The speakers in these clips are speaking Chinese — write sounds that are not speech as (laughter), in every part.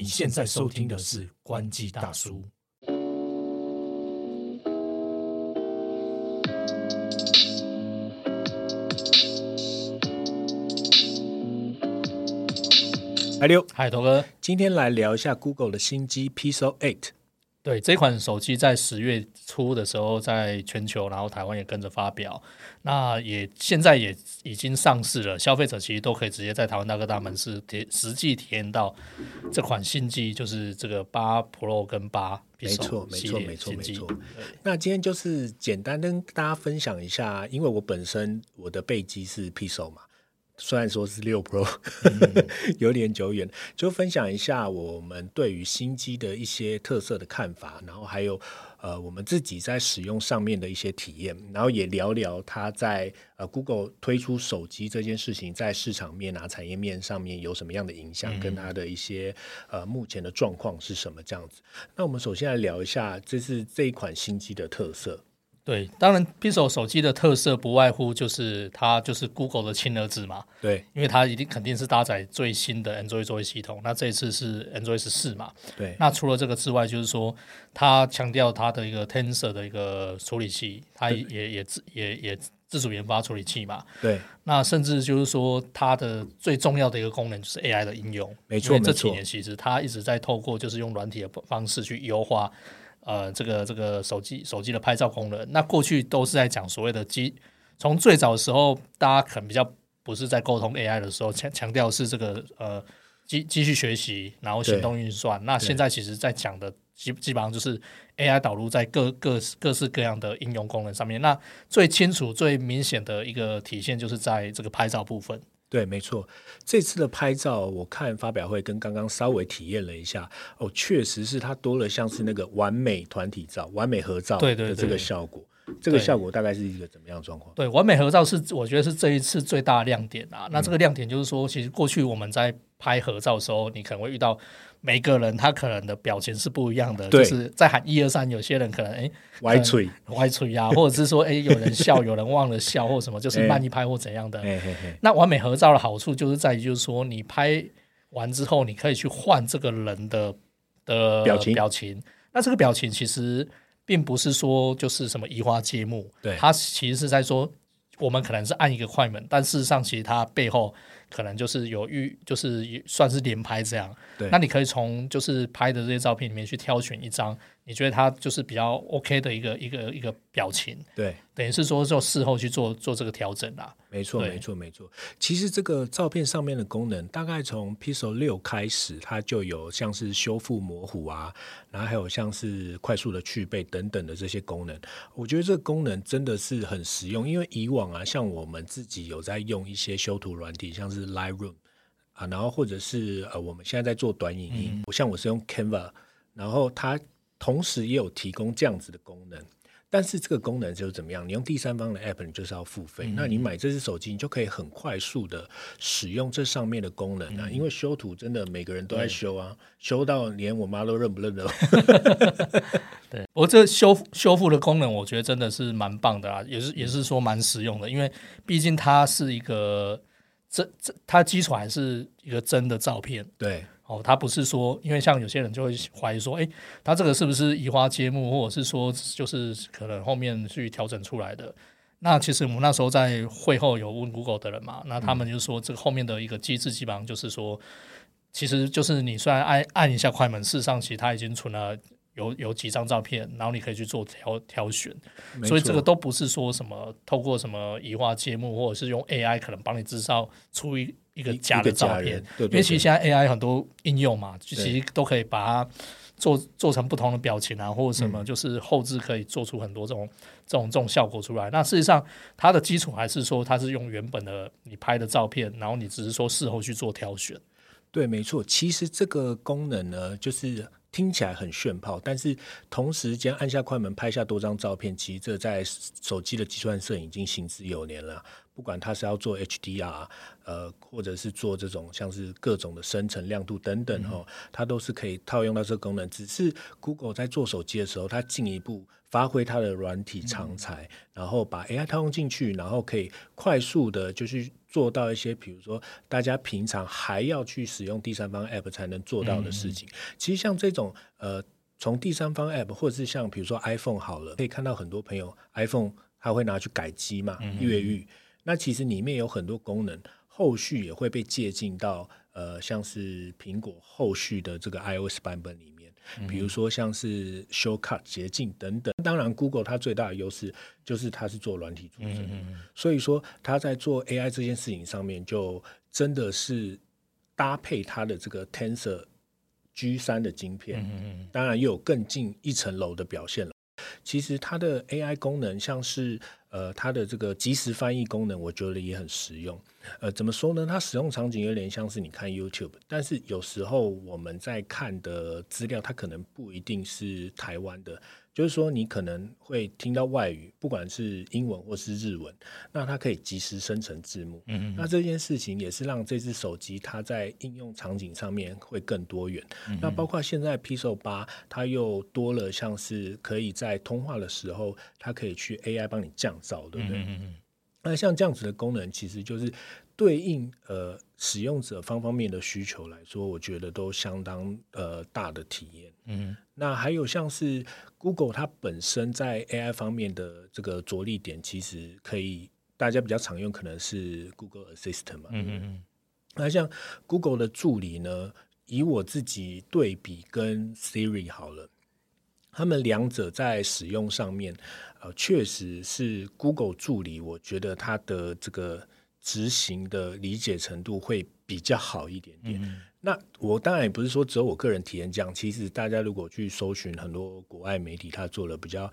你现在收听的是关机大叔。嗨六，嗨，头哥，今天来聊一下 Google 的新机 Pixel Eight。对这款手机在十月初的时候，在全球，然后台湾也跟着发表。那也现在也已经上市了，消费者其实都可以直接在台湾大哥大门市体实际体验到这款新机，就是这个八 Pro 跟八没错，没错，没错，没错。那今天就是简单跟大家分享一下，因为我本身我的背机是 Pixel 嘛，虽然说是六 Pro，(laughs) 有点久远，就分享一下我们对于新机的一些特色的看法，然后还有呃我们自己在使用上面的一些体验，然后也聊聊它在呃 Google 推出手机这件事情在市场面啊产业面上面有什么样的影响，跟它的一些呃目前的状况是什么这样子。那我们首先来聊一下，这是这一款新机的特色。对，当然 Pixel 手机的特色不外乎就是它就是 Google 的亲儿子嘛，对因为它一定肯定是搭载最新的 Android 作业系统。那这一次是 Android 十四嘛，对，那除了这个之外，就是说它强调它的一个 Tensor 的一个处理器，它也也也自也也自主研发处理器嘛。对，那甚至就是说它的最重要的一个功能就是 AI 的应用。没错因为这几年其实它一直在透过就是用软体的方式去优化。呃，这个这个手机手机的拍照功能，那过去都是在讲所谓的机，从最早的时候，大家可能比较不是在沟通 AI 的时候，强强调是这个呃继继续学习，然后行动运算。那现在其实在讲的基基本上就是 AI 导入在各各各式各样的应用功能上面。那最清楚、最明显的一个体现就是在这个拍照部分。对，没错。这次的拍照，我看发表会跟刚刚稍微体验了一下，哦，确实是它多了像是那个完美团体照、完美合照的这个对效果。这个效果大概是一个怎么样的状况？对，完美合照是我觉得是这一次最大的亮点啊。那这个亮点就是说，其实过去我们在拍合照的时候，你可能会遇到每个人他可能的表情是不一样的，就是在喊一二三，有些人可能哎歪嘴，歪嘴啊，(laughs) 或者是说哎有人笑，有人忘了笑或什么，就是慢一拍或怎样的。那完美合照的好处就是在于，就是说你拍完之后，你可以去换这个人的的表情表情。那这个表情其实并不是说就是什么移花接木，对它其实是在说，我们可能是按一个快门，但事实上其实它背后可能就是有预，就是算是连拍这样。对那你可以从就是拍的这些照片里面去挑选一张，你觉得它就是比较 OK 的一个一个一个表情，对，等于是说就事后去做做这个调整啦。没错，没错，没错。其实这个照片上面的功能，大概从 Pixel 六开始，它就有像是修复模糊啊，然后还有像是快速的去背等等的这些功能。我觉得这个功能真的是很实用，因为以往啊，像我们自己有在用一些修图软体，像是 Lightroom 啊，然后或者是呃，我们现在在做短影音，像我是用 Canva，然后它同时也有提供这样子的功能。但是这个功能就是怎么样？你用第三方的 app，你就是要付费。那你买这只手机，你就可以很快速的使用这上面的功能啊。因为修图真的每个人都在修啊，修到连我妈都认不认得。(laughs) 对，不过这修复修复的功能，我觉得真的是蛮棒的啊，也是也是说蛮实用的，因为毕竟它是一个真真，它基础还是一个真的照片对哦，他不是说，因为像有些人就会怀疑说，诶，他这个是不是移花接木，或者是说就是可能后面去调整出来的。那其实我们那时候在会后有问 Google 的人嘛，那他们就说这个后面的一个机制基本上就是说，其实就是你虽然按按一下快门，事实上其实它已经存了有有几张照片，然后你可以去做挑挑选，所以这个都不是说什么透过什么移花接木，或者是用 AI 可能帮你制造出一一个假的照片对，对因为其实现在 AI 很多应用嘛，其实都可以把它做做成不同的表情啊，或者什嗯么，就是后置可以做出很多这种这种这种效果出来。那事实上，它的基础还是说它是用原本的你拍的照片，然后你只是说事后去做挑选。对，没错。其实这个功能呢，就是听起来很炫炮，但是同时间按下快门拍下多张照片，其实这在手机的计算摄影已经行之有年了。不管它是要做 HDR，呃，或者是做这种像是各种的生成亮度等等哦，它都是可以套用到这个功能。只是 Google 在做手机的时候，它进一步发挥它的软体长才，然后把 AI 套用进去，然后可以快速的就去做到一些，比如说大家平常还要去使用第三方 App 才能做到的事情。其实像这种呃，从第三方 App，或者是像比如说 iPhone 好了，可以看到很多朋友 iPhone 他会拿去改机嘛，越狱。那其实里面有很多功能，后续也会被借进到呃，像是苹果后续的这个 iOS 版本里面。比如说像是 Shortcut 捷径等等，当然 Google 它最大的优势就是它是做软体出身，所以说它在做 AI 这件事情上面，就真的是搭配它的这个 Tensor G 三的晶片，当然又有更进一层楼的表现了。其实它的 AI 功能，像是呃它的这个即时翻译功能，我觉得也很实用。呃，怎么说呢？它使用场景有点像是你看 YouTube，但是有时候我们在看的资料，它可能不一定是台湾的。就是说，你可能会听到外语，不管是英文或是日文，那它可以及时生成字幕。嗯那这件事情也是让这只手机它在应用场景上面会更多元。那包括现在 Pixel 八，它又多了像是可以在通话的时候，它可以去 AI 帮你降噪，对不对？嗯嗯。那像这样子的功能，其实就是对应呃使用者方方面的需求来说，我觉得都相当呃大的体验。嗯。那还有像是 Google 它本身在 AI 方面的这个着力点，其实可以大家比较常用，可能是 Google Assistant 嘛。嗯嗯嗯。那像 Google 的助理呢，以我自己对比跟 Siri 好了，他们两者在使用上面，呃，确实是 Google 助理，我觉得它的这个执行的理解程度会比较好一点点。那我当然也不是说只有我个人体验这样，其实大家如果去搜寻很多国外媒体，他做了比较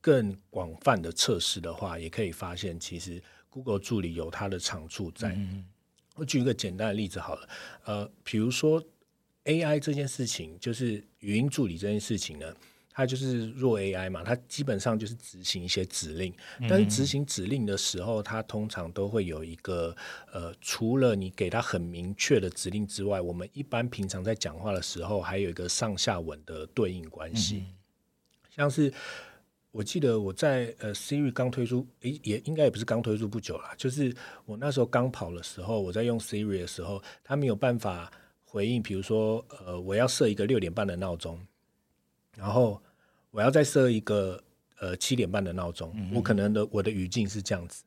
更广泛的测试的话，也可以发现，其实 Google 助理有它的长处在。我举一个简单的例子好了，呃，比如说 AI 这件事情，就是语音助理这件事情呢。它就是弱 AI 嘛，它基本上就是执行一些指令，但是执行指令的时候，它通常都会有一个呃，除了你给它很明确的指令之外，我们一般平常在讲话的时候，还有一个上下文的对应关系。像是我记得我在呃 Siri 刚推出，诶，也应该也不是刚推出不久啦，就是我那时候刚跑的时候，我在用 Siri 的时候，它没有办法回应，比如说呃，我要设一个六点半的闹钟，然后。我要再设一个呃七点半的闹钟，我可能的我的语境是这样子，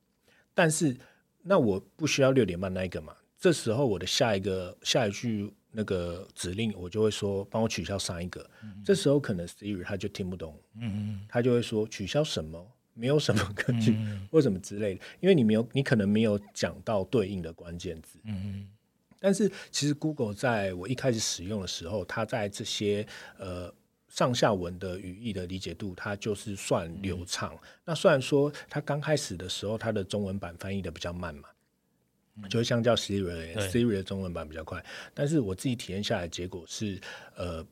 但是那我不需要六点半那一个嘛？这时候我的下一个下一句那个指令，我就会说帮我取消上一个。这时候可能 Siri 他就听不懂，嗯嗯，他就会说取消什么？没有什么根据或什么之类的，因为你没有，你可能没有讲到对应的关键字，嗯嗯。但是其实 Google 在我一开始使用的时候，它在这些呃。上下文的语义的理解度，它就是算流畅。那虽然说它刚开始的时候，它的中文版翻译的比较慢嘛，就相较 Siri，Siri 的中文版比较快。但是我自己体验下来，结果是，呃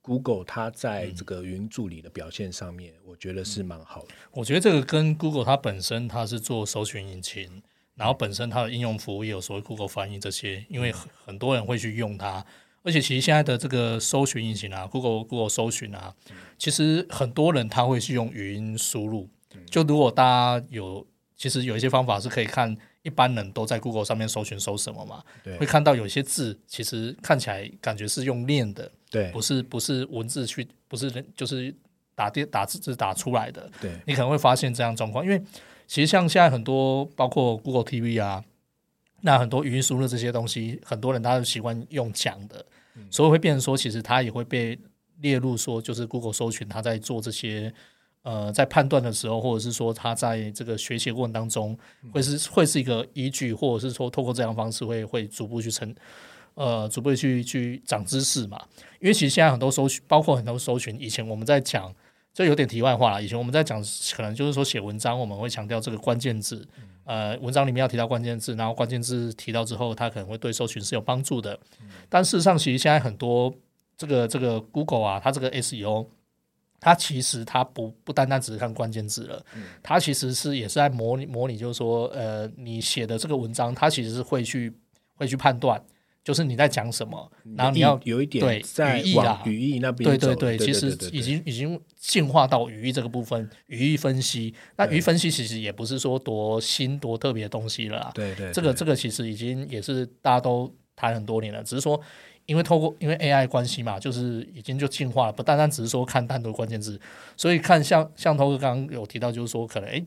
，Google 它在这个云助理的表现上面，我觉得是蛮好的。我觉得这个跟 Google 它本身它是做搜寻引擎，然后本身它的应用服务也有所谓 Google 翻译这些，因为很多人会去用它。而且其实现在的这个搜寻引擎啊，Google Google 搜寻啊，其实很多人他会去用语音输入。就如果大家有，其实有一些方法是可以看一般人都在 Google 上面搜寻搜什么嘛，会看到有些字其实看起来感觉是用念的，对，不是不是文字去，不是就是打电打字打出来的，对，你可能会发现这样状况，因为其实像现在很多包括 Google TV 啊。那很多语音输入这些东西，很多人他是习惯用讲的，所以会变成说，其实它也会被列入说，就是 Google 搜寻它在做这些呃，在判断的时候，或者是说它在这个学习过程当中，会是会是一个依据，或者是说透过这样方式会会逐步去成呃，逐步去去长知识嘛。因为其实现在很多搜寻，包括很多搜寻，以前我们在讲。这有点题外话了。以前我们在讲，可能就是说写文章，我们会强调这个关键字，呃，文章里面要提到关键字，然后关键字提到之后，它可能会对搜寻是有帮助的。但事实上，其实现在很多这个这个 Google 啊，它这个 SEO，它其实它不不单单只是看关键字了，它其实是也是在模拟模拟，就是说，呃，你写的这个文章，它其实是会去会去判断。就是你在讲什么，然后你要有一点对在语义啦语义那边对对对，其实已经已经进化到语义这个部分，语义分析。那语义分析其实也不是说多新多特别的东西了啦，对对这个这个其实已经也是大家都谈很多年了，只是说因为透过因为 AI 关系嘛，就是已经就进化了，不单单只是说看单独关键字，所以看像像头哥刚刚有提到，就是说可能诶。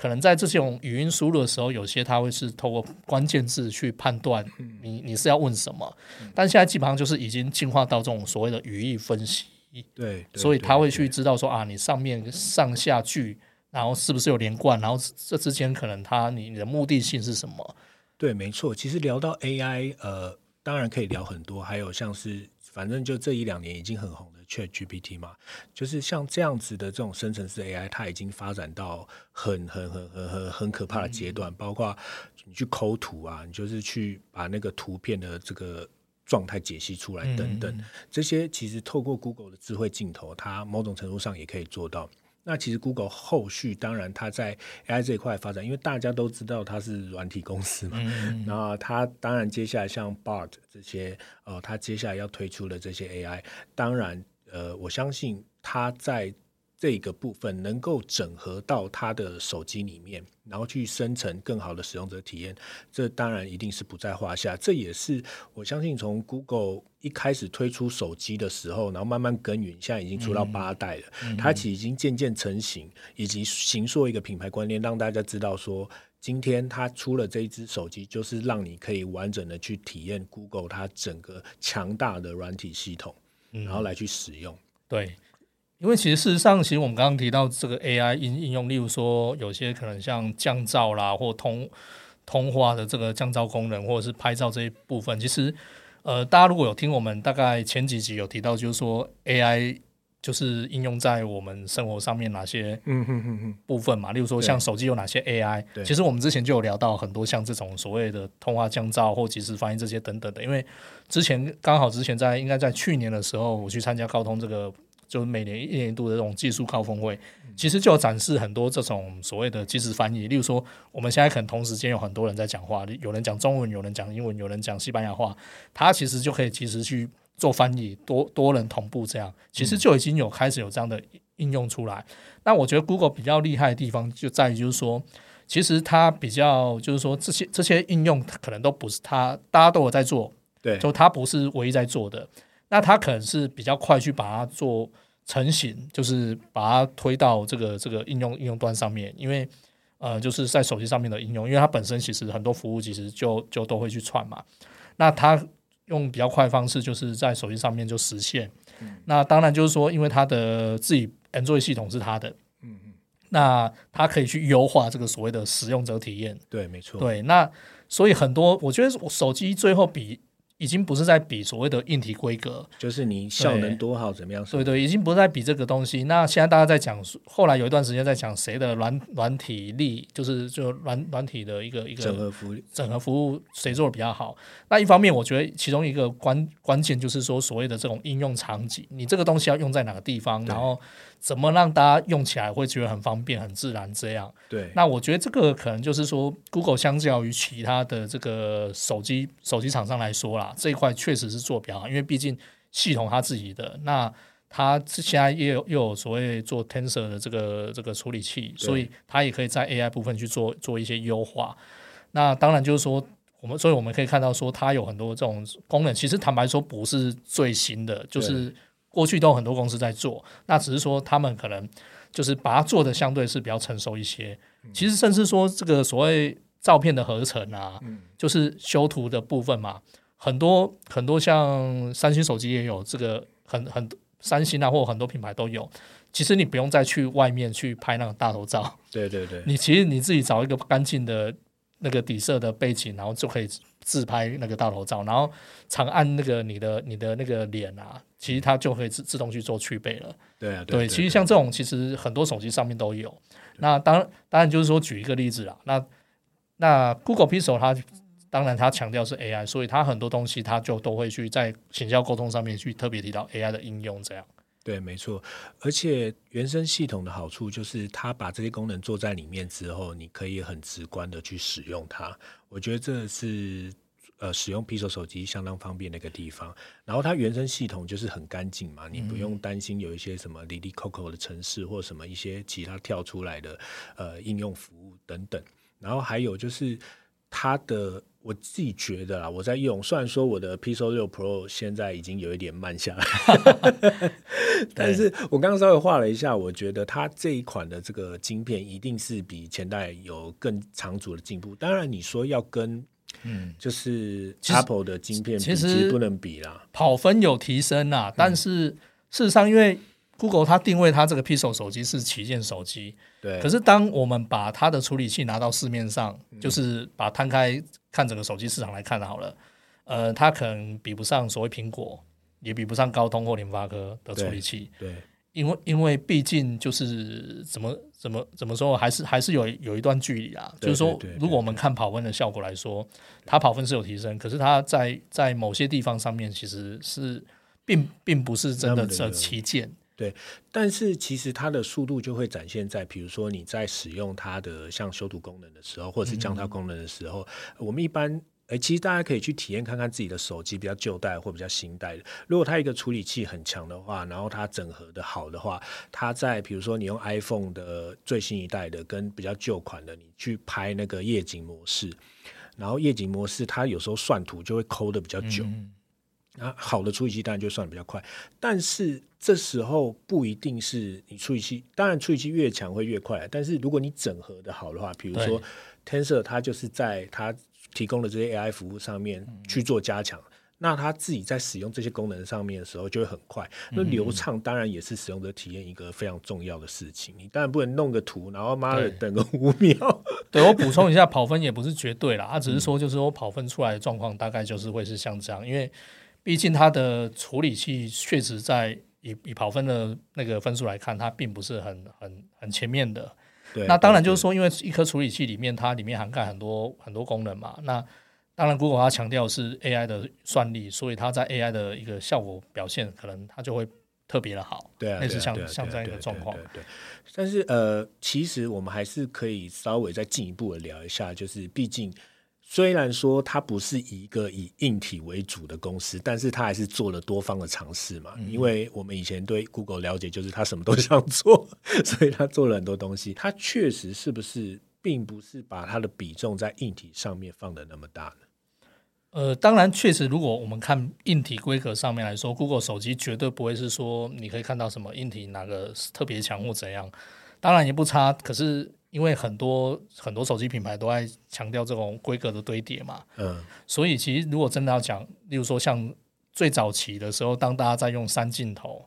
可能在这种语音输入的时候，有些它会是透过关键字去判断你你是要问什么，但现在基本上就是已经进化到这种所谓的语义分析，对，所以他会去知道说啊，你上面上下句，然后是不是有连贯，然后这之间可能他你你的目的性是什么？对，没错。其实聊到 AI，呃，当然可以聊很多，还有像是反正就这一两年已经很红的 Chat GPT 嘛，就是像这样子的这种生成式 AI，它已经发展到很很很很很很可怕的阶段，包括你去抠图啊，你就是去把那个图片的这个。状态解析出来等等，嗯这些其实透过 Google 的智慧镜头，它某种程度上也可以做到。那其实 Google 后续当然它在 AI 这一块发展，因为大家都知道它是软体公司嘛，嗯，(laughs) 那它当然接下来像 Bard 这些，呃，它接下来要推出的这些 AI，当然，呃，我相信它在这个部分能够整合到它的手机里面，然后去生成更好的使用者体验，这当然一定是不在话下。这也是我相信从 Google 一开始推出手机的时候，然后慢慢耕耘，现在已经出到八代了，它其实已经渐渐成型，以及形塑一个品牌观念，让大家知道说。今天它出了这一只手机，就是让你可以完整的去体验 Google 它整个强大的软体系统，然后来去使用。对，因为其实事实上，其实我们刚刚提到这个 AI 应应用，例如说有些可能像降噪啦，或通通话的这个降噪功能，或者是拍照这一部分，其实呃，大家如果有听我们大概前几集有提到，就是说 AI 就是应用在我们生活上面哪些嗯哼哼哼，部分嘛，例如说像手机有哪些 AI，对。其实我们之前就有聊到很多像这种所谓的通话降噪或即时翻译这些等等的，因为之前刚好之前在应该在去年的时候，我去参加高通这个就是每年一年一度的这种技术高峰会，其实就有展示很多这种所谓的即时翻译，例如说我们现在可能同时间有很多人在讲话，有人讲中文，有人讲英文，有人讲西班牙话，它其实就可以及时去做翻译，多多人同步这样，其实就已经有开始有这样的应用出来。那我觉得 Google 比较厉害的地方就在于，就是说，其实它比较就是说这些这些应用可能都不是它大家都有在做，对，就它不是唯一在做的。那它可能是比较快去把它做成型，就是把它推到这个这个应用应用端上面，因为呃，就是在手机上面的应用，因为它本身其实很多服务其实就就都会去串嘛。那它用比较快的方式，就是在手机上面就实现。那当然就是说，因为它的自己 Android 系统是它的，嗯嗯，那它可以去优化这个所谓的使用者体验。对，没错，对，那所以很多我觉得手机最后比已经不是在比所谓的硬体规格，就是你效能多好，怎么样？对对，已经不是在比这个东西。那现在大家在讲，后来有一段时间在讲谁的软软体力，就是就软软体的一个一个整合服务，整合服务谁做的比较好？那一方面，我觉得其中一个关关键就是说，所谓的这种应用场景，你这个东西要用在哪个地方，然后怎么让大家用起来会觉得很方便、很自然这样。对，那我觉得这个可能就是说，Google 相较于其他的这个手机手机厂商来说啦，这一块确实是做比较好，因为毕竟系统它自己的，那它现在也有又有所谓做 Tensor 的这个这个处理器，所以它也可以在 AI 部分去做做一些优化。那当然就是说，我们所以我们可以看到说，它有很多这种功能，其实坦白说不是最新的，就是过去都有很多公司在做，那只是说他们可能就是把它做的相对是比较成熟一些。其实甚至说这个所谓照片的合成啊，嗯就是修图的部分嘛，很多很多像三星手机也有这个很很三星啊，或很多品牌都有。其实你不用再去外面去拍那种大头照，对对对，你其实你自己找一个干净的那个底色的背景，然后就可以自拍那个大头照，然后长按那个你的你的那个脸啊，其实它就可以自自动去做去背了。对啊，对，其实像这种其实很多手机上面都有。那当然当然就是说举一个例子啦，那那 Google Pixel 它当然它强调是 AI，所以它很多东西它就都会去在行销沟通上面去特别提到 AI 的应用这样。对，没错。而且原生系统的好处就是，它把这些功能做在里面之后，你可以很直观的去使用它。我觉得这是呃使用 Pixel 手机相当方便的一个地方。然后它原生系统就是很干净嘛，你不用担心有一些什么 Lily Coco 的城市或什么一些其他跳出来的呃应用服务等等。然后还有就是它的。我自己觉得啦，我在用，虽然说我的 Pixel 六 Pro 现在已经有一点慢下来，(laughs) 但是我刚刚稍微画了一下，我觉得它这一款的这个晶片一定是比前代有更长足的进步。当然，你说要跟嗯，就是 Apple 的晶片其实不能比啦，跑分有提升啊，但是事实上因为。Google 它定位它这个 Pixel 手机是旗舰手机，对。可是当我们把它的处理器拿到市面上，就是把摊开看整个手机市场来看好了，呃，它可能比不上所谓苹果，也比不上高通或联发科的处理器，对。因为因为毕竟就是怎么怎么怎么说，还是还是有有一段距离啊。就是说，如果我们看跑分的效果来说，它跑分是有提升，可是它在在某些地方上面其实是并并不是真的这旗舰。对，但是其实它的速度就会展现在，比如说你在使用它的像修图功能的时候，或者是降噪功能的时候，我们一般，哎，其实大家可以去体验看看自己的手机比较旧代或比较新代的，如果它一个处理器很强的话，然后它整合的好的话，它在比如说你用 iPhone 的最新一代的跟比较旧款的，你去拍那个夜景模式，然后夜景模式它有时候算图就会抠的比较久。那好的处理器当然就算比较快，但是这时候不一定是你处理器，当然处理器越强会越快。但是如果你整合的好的话，比如说 Tensor，它就是在它提供的这些 AI 服务上面去做加强，那它自己在使用这些功能上面的时候就会很快。那流畅当然也是使用者体验一个非常重要的事情。你当然不能弄个图，然后妈的等个五秒。对我补充一下，跑分也不是绝对啦，它只是说就是我跑分出来的状况大概就是会是像这样，因为。毕竟它的处理器确实在以以跑分的那个分数来看，它并不是很很很前面的。对，那当然就是说，因为一颗处理器里面它里面涵盖很多很多功能嘛。那当然，Google 它强调是 AI 的算力，所以它在 AI 的一个效果表现，可能它就会特别的好。对啊，类似像像这样一个状况。对，但是呃，其实我们还是可以稍微再进一步的聊一下，就是毕竟。虽然说它不是一个以硬体为主的公司，但是它还是做了多方的尝试嘛。因为我们以前对 Google 了解，就是它什么都 (laughs) 想做，所以它做了很多东西。它确实是不是，并不是把它的比重在硬体上面放的那么大呢？呃，当然，确实，如果我们看硬体规格上面来说，Google 手机绝对不会是说你可以看到什么硬体哪个特别强或怎样，当然也不差。可是。因为很多很多手机品牌都在强调这种规格的堆叠嘛，嗯，所以其实如果真的要讲，例如说像最早期的时候，当大家在用三镜头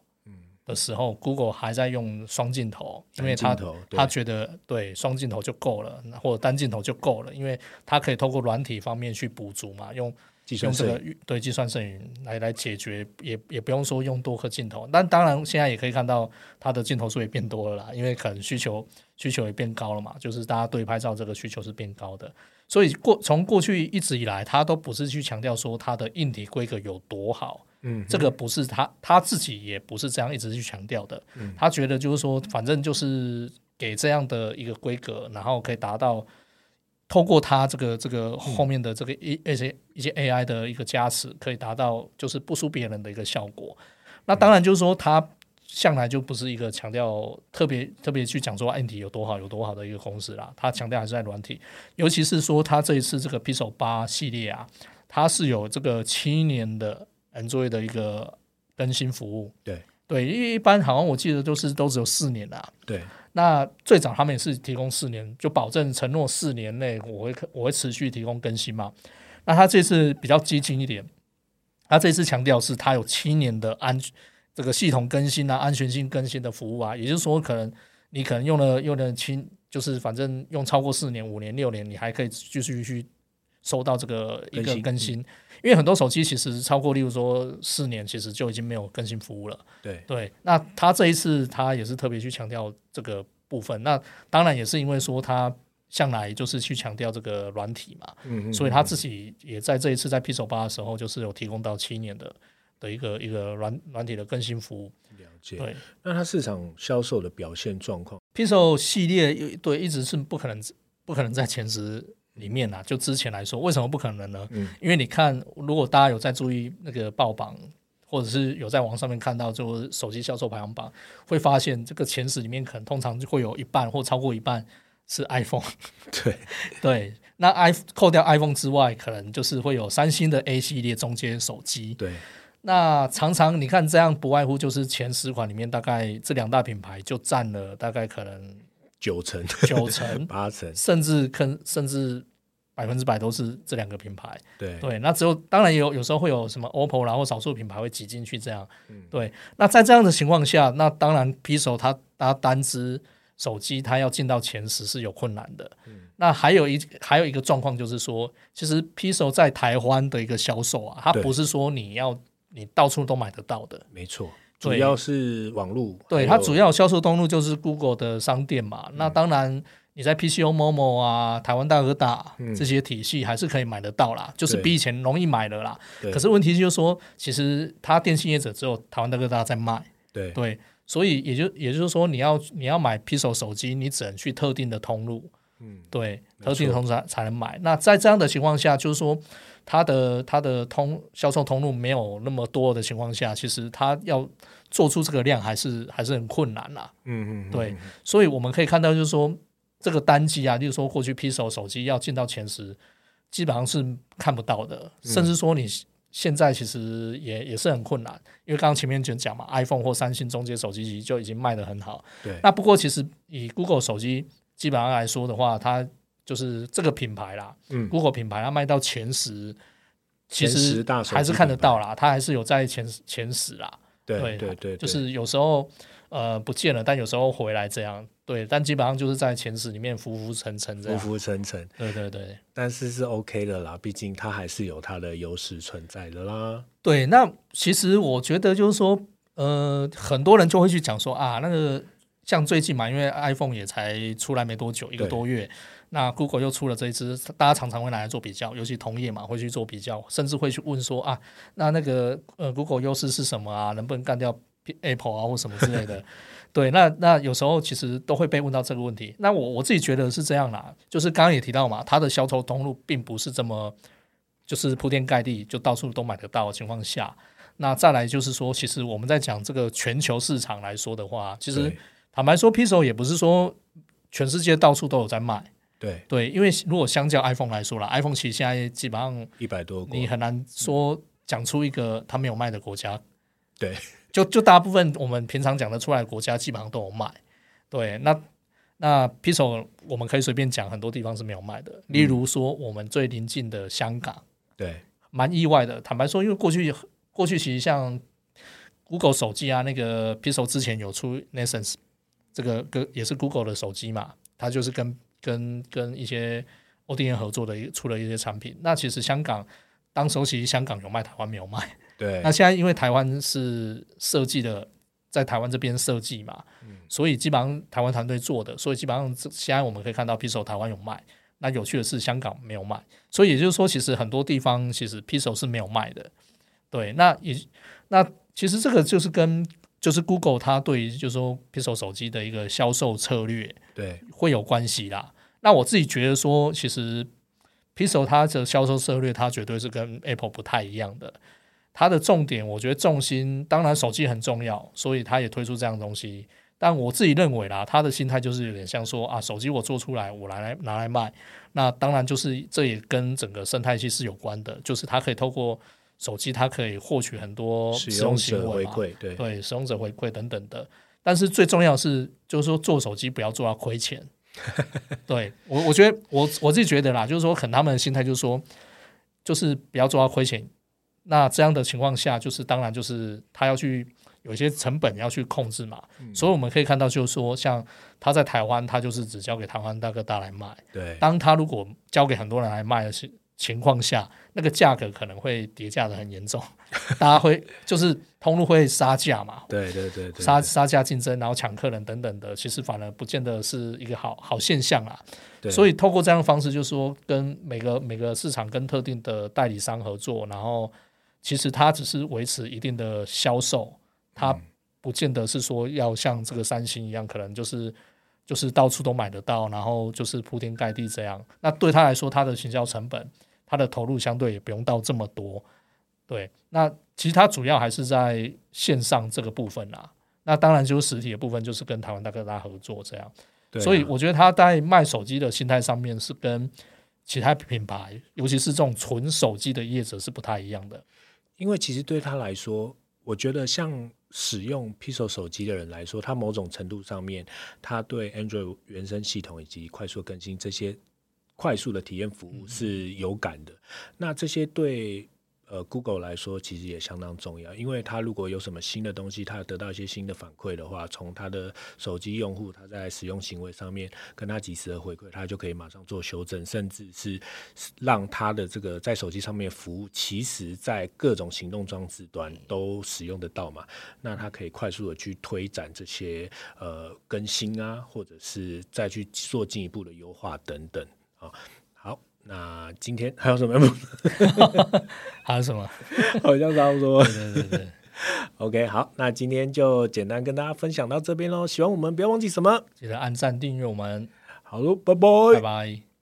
的时候，Google 还在用双镜头，因为他他觉得对双镜头就够了，或者单镜头就够了，因为它可以透过软体方面去补足嘛，用。用这个对计算摄影来来解决，也也不用说用多颗镜头，但当然现在也可以看到它的镜头数也变多了啦，因为可能需求需求也变高了嘛，就是大家对拍照这个需求是变高的，所以过从过去一直以来，他都不是去强调说它的硬体规格有多好，嗯，这个不是他他自己也不是这样一直去强调的，他觉得就是说反正就是给这样的一个规格，然后可以达到。透过它这个这个后面的这个一一些一些 AI 的一个加持，可以达到就是不输别人的一个效果。那当然就是说，它向来就不是一个强调特别特别去讲说硬体有多好有多好的一个公司啦。它强调还是在软体，尤其是说它这一次这个 Pixel 八系列啊，它是有这个七年的 Android 的一个更新服务。对对，一一般好像我记得都是都只有四年啦。对。那最早他们也是提供四年，就保证承诺四年内我会我会持续提供更新嘛。那他这次比较激进一点，他这次强调是他有七年的安这个系统更新啊、安全性更新的服务啊，也就是说，可能你可能用了用了七，就是反正用超过四年、五年、六年，你还可以继续去收到这个一个更新。因为很多手机其实超过，例如说四年，其实就已经没有更新服务了。对对，那他这一次他也是特别去强调这个部分。那当然也是因为说他向来就是去强调这个软体嘛，嗯所以他自己也在这一次在 Pixel 八的时候，就是有提供到七年的的一个一个软软体的更新服务。了解。对，那它市场销售的表现状况，Pixel 系列对一直是不可能不可能在前十。里面啊，就之前来说，为什么不可能呢？嗯因为你看，如果大家有在注意那个报榜，或者是有在网上面看到，就手机销售排行榜，会发现这个前十里面可能通常就会有一半或超过一半是 (laughs) iPhone。对，对，那 i 扣掉 iPhone 之外，可能就是会有三星的 A 系列中间手机。对，那常常你看这样，不外乎就是前十款里面，大概这两大品牌就占了大概可能九成、九成，(laughs) 八成，甚至可甚至百分之百都是这两个品牌。对，对，那只有当然有有时候会有什么 OPPO 然后少数品牌会挤进去这样。嗯对，那在这样的情况下，那当然 P 手它它单只手机它要进到前十是有困难的。嗯那还有一还有一个状况就是说，其实 P 手在台湾的一个销售啊，它不是说你要你到处都买得到的。没错，主要是网络，对，它主要销售通路就是 Google 的商店嘛。那当然，你在 PCO、Momo 啊、台湾大哥大嗯这些体系还是可以买得到啦，就是比以前容易买了啦。可是问题就是说，其实它电信业者只有台湾大哥大在卖，对对，所以也就也就是说，你要你要买 Pixel 手机，你只能去特定的通路，嗯，对，特定的通路才才能买。那在这样的情况下，就是说它的它的通销售通路没有那么多的情况下，其实它要做出这个量还是还是很困难啦。嗯嗯，对嗯，所以我们可以看到，就是说这个单机啊，例如说过去 Pixel 手机要进到前十，基本上是看不到的，甚至说你现在其实也也是很困难，因为刚刚前面就讲嘛，iPhone 或三星中阶手机就已经卖得很好。对，那不过其实以 Google 手机基本上来说的话，它就是这个品牌啦、嗯 g o o g l e 品牌它卖到前十，其前实还是看得到啦，它还是有在前前十啦。对对对对，就是有时候呃不见了，但有时候回来这样，对，但基本上就是在前十里面浮浮沉沉这浮，浮沉沉，对对对但是是 OK 的啦，毕竟它还是有它的优势存在的啦。对。那其实我觉得就是说，呃，很多人就会去讲说啊，那个像最近嘛，因为 iPhone 也才出来没多久，一个多月。那 Google 又出了这一支，大家常常会拿来做比较，尤其同业嘛，会去做比较，甚至会去问说啊，那那个呃 Google 优势是什么啊？能不能干掉 Apple 啊，或什么之类的？(laughs) 对，那那有时候其实都会被问到这个问题。那我我自己觉得是这样啦，就是刚刚也提到嘛，它的销售通路并不是这么就是铺天盖地，就到处都买得到的情况下，那再来就是说，其实我们在讲这个全球市场来说的话，其实对坦白说，Pixel 也不是说全世界到处都有在卖。对，对，因为如果相较 iPhone 来说啦 i p h o n e 其实现在基本上一百多国你，很难说讲出一个它没有卖的国家。对，就就大部分我们平常讲得出来的国家，基本上都有卖。对，那那 Pixel 我们可以随便讲，很多地方是没有卖的。例如说，我们最临近的香港，对蛮意外的。坦白说，因为过去过去其实像 Google 手机啊，那个 Pixel 之前有出 Nexus 这个跟也是 Google 的手机嘛，它就是跟跟跟一些 ODM 合作的一出了一些产品。那其实香港当时候其实香港有卖，台湾没有卖。(laughs) 对那现在因为台湾是设计的，在台湾这边设计嘛，所以基本上台湾团队做的，所以基本上现在我们可以看到 Pixel 台湾有卖。那有趣的是，香港没有卖，所以也就是说，其实很多地方其实 Pixel 是没有卖的。对，那也那其实这个就是跟就是 Google 它对于就是说 Pixel 手机的一个销售策略对会有关系啦。那我自己觉得说，其实 Pixel 它的销售策略，它绝对是跟 Apple 不太一样的。它的重点，我觉得重心当然手机很重要，所以它也推出这样的东西。但我自己认为啦，他的心态就是有点像说啊，手机我做出来，我拿来拿来卖。那当然就是这也跟整个生态系是有关的，就是它可以透过手机，它可以获取很多使使用用者行为嘛，回馈，对对使用者回馈等等的。但是最重要是，就是说做手机不要做到亏钱。(laughs) 对我，我觉得我我自己觉得啦，就是说，可能他们的心态就是说，就是不要做到亏钱。那这样的情况下，就是当然就是他要去有一些成本要去控制嘛。所以我们可以看到，就是说，像他在台湾，他就是只交给台湾大哥大来卖。对当他如果交给很多人来卖的情情况下，那个价格可能会叠价的很严重，(laughs) 大家会就是通路会杀价嘛，对对对对，杀杀价竞争，然后抢客人等等的，其实反而不见得是一个好好现象啊。所以透过这样的方式，就是说跟每个每个市场跟特定的代理商合作，然后其实它只是维持一定的销售，它不见得是说要像这个三星一样，可能就是就是到处都买得到，然后就是铺天盖地这样。那对他来说，他的行销成本，他的投入相对也不用到这么多。对，那其实他主要还是在线上这个部分啦。那当然就是实体的部分，就是跟台湾大哥大合作这样。所以我觉得他在卖手机的心态上面是跟其他品牌，尤其是这种纯手机的业者是不太一样的。因为其实对他来说，我觉得像使用 Pixel 手机的人来说，他某种程度上面，他对 Android 原生系统以及快速更新这些快速的体验服务是有感的。那这些对呃 Google 来说，其实也相当重要，因为它如果有什么新的东西，它得到一些新的反馈的话，从它的手机用户他在使用行为上面跟他及时的回馈，它就可以马上做修正，甚至是让它的这个在手机上面服务，其实在各种行动装置端都使用得到嘛。那它可以快速的去推展这些呃更新啊，或者是再去做进一步的优化等等啊。那今天还有什么？(laughs) 还有什么？好像差不多。对对对对，OK，好，那今天就简单跟大家分享到这边喽。喜欢我们不要忘记什么？记得按赞订阅我们，好喽，拜拜拜拜。